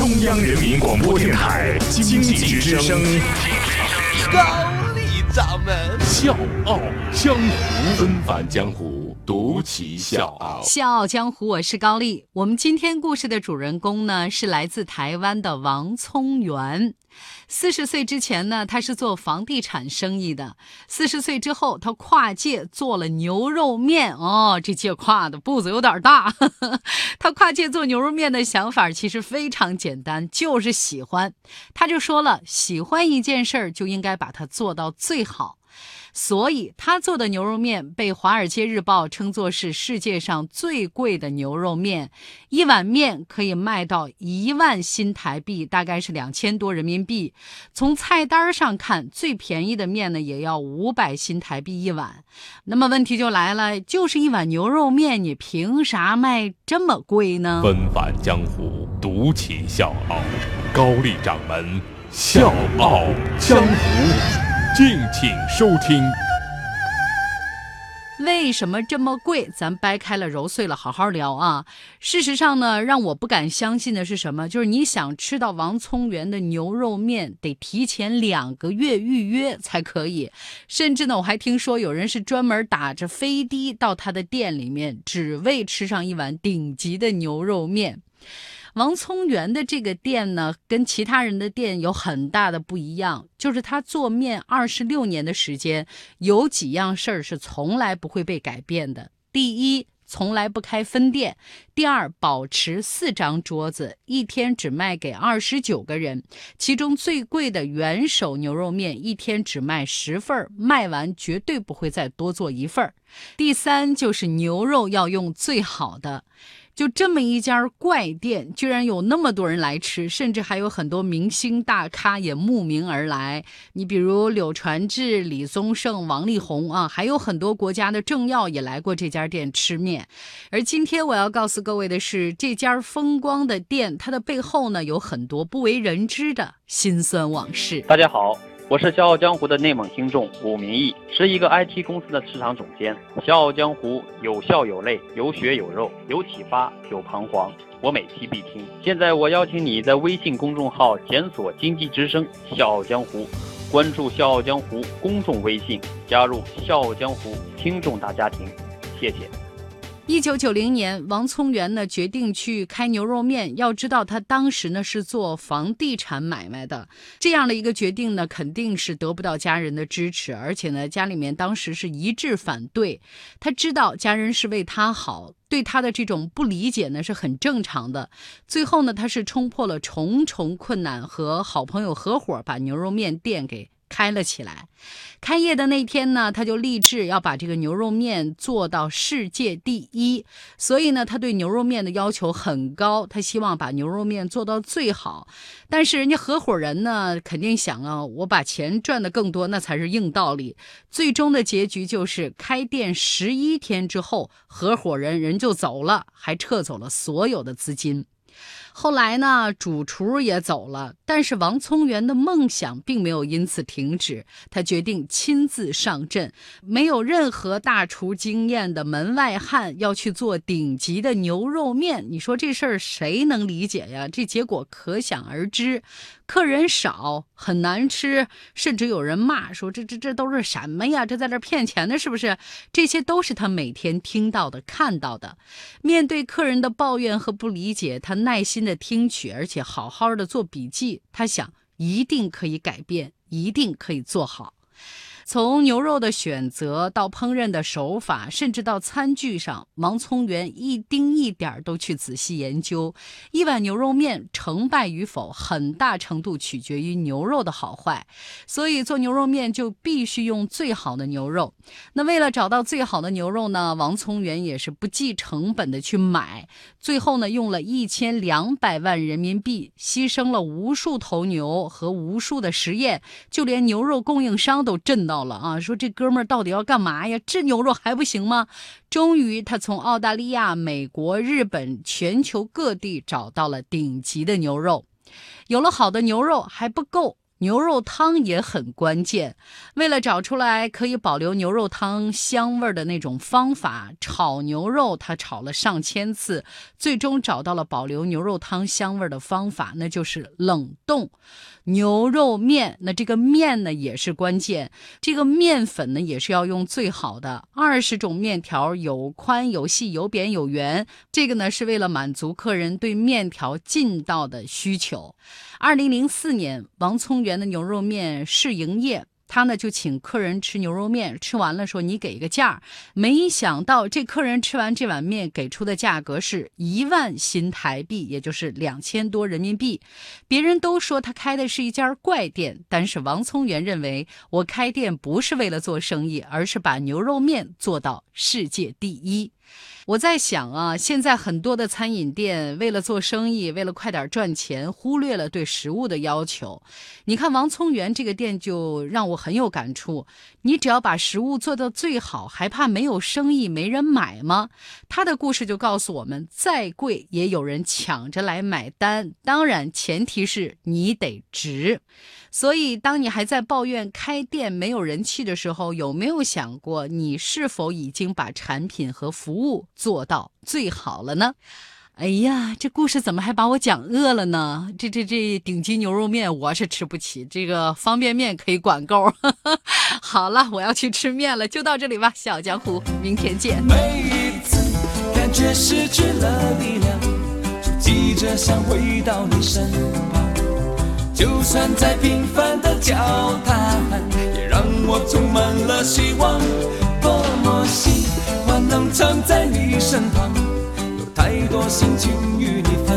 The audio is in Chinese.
中央人民广播电台经济之声，高丽掌门。笑傲江湖，纷繁江湖，独骑笑傲。笑傲江湖，我是高丽。我们今天故事的主人公呢，是来自台湾的王聪元。四十岁之前呢，他是做房地产生意的。四十岁之后，他跨界做了牛肉面。哦，这界跨的步子有点大。他跨界做牛肉面的想法其实非常简单，就是喜欢。他就说了，喜欢一件事儿就应该把它做到最好。所以他做的牛肉面被《华尔街日报》称作是世界上最贵的牛肉面，一碗面可以卖到一万新台币，大概是两千多人民币。从菜单上看，最便宜的面呢也要五百新台币一碗。那么问题就来了，就是一碗牛肉面，你凭啥卖这么贵呢？纷返江湖，独起笑傲，高丽掌门笑傲江湖。敬请收听。为什么这么贵？咱掰开了揉碎了好好聊啊！事实上呢，让我不敢相信的是什么？就是你想吃到王聪元的牛肉面，得提前两个月预约才可以。甚至呢，我还听说有人是专门打着飞的到他的店里面，只为吃上一碗顶级的牛肉面。王聪元的这个店呢，跟其他人的店有很大的不一样，就是他做面二十六年的时间，有几样事儿是从来不会被改变的。第一，从来不开分店；第二，保持四张桌子，一天只卖给二十九个人，其中最贵的元首牛肉面一天只卖十份，卖完绝对不会再多做一份。第三，就是牛肉要用最好的。就这么一家怪店，居然有那么多人来吃，甚至还有很多明星大咖也慕名而来。你比如柳传志、李宗盛、王力宏啊，还有很多国家的政要也来过这家店吃面。而今天我要告诉各位的是，这家风光的店，它的背后呢，有很多不为人知的辛酸往事。大家好。我是《笑傲江湖》的内蒙听众武明义，是一个 IT 公司的市场总监。《笑傲江湖》有笑有泪，有血有肉，有启发有彷徨，我每期必听。现在我邀请你在微信公众号检索“经济之声笑傲江湖”，关注“笑傲江湖”公众微信，加入“笑傲江湖”听众大家庭。谢谢。一九九零年，王聪元呢决定去开牛肉面。要知道，他当时呢是做房地产买卖的，这样的一个决定呢，肯定是得不到家人的支持，而且呢，家里面当时是一致反对。他知道家人是为他好，对他的这种不理解呢是很正常的。最后呢，他是冲破了重重困难，和好朋友合伙把牛肉面店给。开了起来，开业的那天呢，他就立志要把这个牛肉面做到世界第一。所以呢，他对牛肉面的要求很高，他希望把牛肉面做到最好。但是人家合伙人呢，肯定想啊，我把钱赚得更多，那才是硬道理。最终的结局就是开店十一天之后，合伙人人就走了，还撤走了所有的资金。后来呢，主厨也走了，但是王聪元的梦想并没有因此停止。他决定亲自上阵，没有任何大厨经验的门外汉要去做顶级的牛肉面，你说这事儿谁能理解呀？这结果可想而知，客人少，很难吃，甚至有人骂说：“这这这都是什么呀？这在这骗钱的，是不是？”这些都是他每天听到的、看到的。面对客人的抱怨和不理解，他耐心。的听取，而且好好的做笔记。他想，一定可以改变，一定可以做好。从牛肉的选择到烹饪的手法，甚至到餐具上，王聪元一丁一点都去仔细研究。一碗牛肉面成败与否，很大程度取决于牛肉的好坏，所以做牛肉面就必须用最好的牛肉。那为了找到最好的牛肉呢，王聪元也是不计成本的去买。最后呢，用了一千两百万人民币，牺牲了无数头牛和无数的实验，就连牛肉供应商都震到。了啊！说这哥们儿到底要干嘛呀？这牛肉还不行吗？终于，他从澳大利亚、美国、日本、全球各地找到了顶级的牛肉。有了好的牛肉还不够，牛肉汤也很关键。为了找出来可以保留牛肉汤香味的那种方法，炒牛肉他炒了上千次，最终找到了保留牛肉汤香味的方法，那就是冷冻牛肉面。那这个面呢也是关键，这个面粉呢也是要用最好的，二十种面条有宽有细有扁有圆，这个呢是为了满足客人对面条劲道的需求。二零零四年，王聪元的牛肉面试营业，他呢就请客人吃牛肉面，吃完了说你给一个价。没想到这客人吃完这碗面给出的价格是一万新台币，也就是两千多人民币。别人都说他开的是一家怪店，但是王聪元认为我开店不是为了做生意，而是把牛肉面做到世界第一。我在想啊，现在很多的餐饮店为了做生意，为了快点赚钱，忽略了对食物的要求。你看王聪源这个店就让我很有感触。你只要把食物做到最好，还怕没有生意、没人买吗？他的故事就告诉我们，再贵也有人抢着来买单。当然，前提是你得值。所以，当你还在抱怨开店没有人气的时候，有没有想过你是否已经把产品和服务物做到最好了呢？哎呀，这故事怎么还把我讲饿了呢？这这这顶级牛肉面我是吃不起，这个方便面可以管够。好了，我要去吃面了，就到这里吧，小江湖，明天见。每一次感觉失去了力量，就急着想回到你身旁。就算再平凡的交谈，也让我充满了希望。能藏在你身旁，有太多心情与你分享。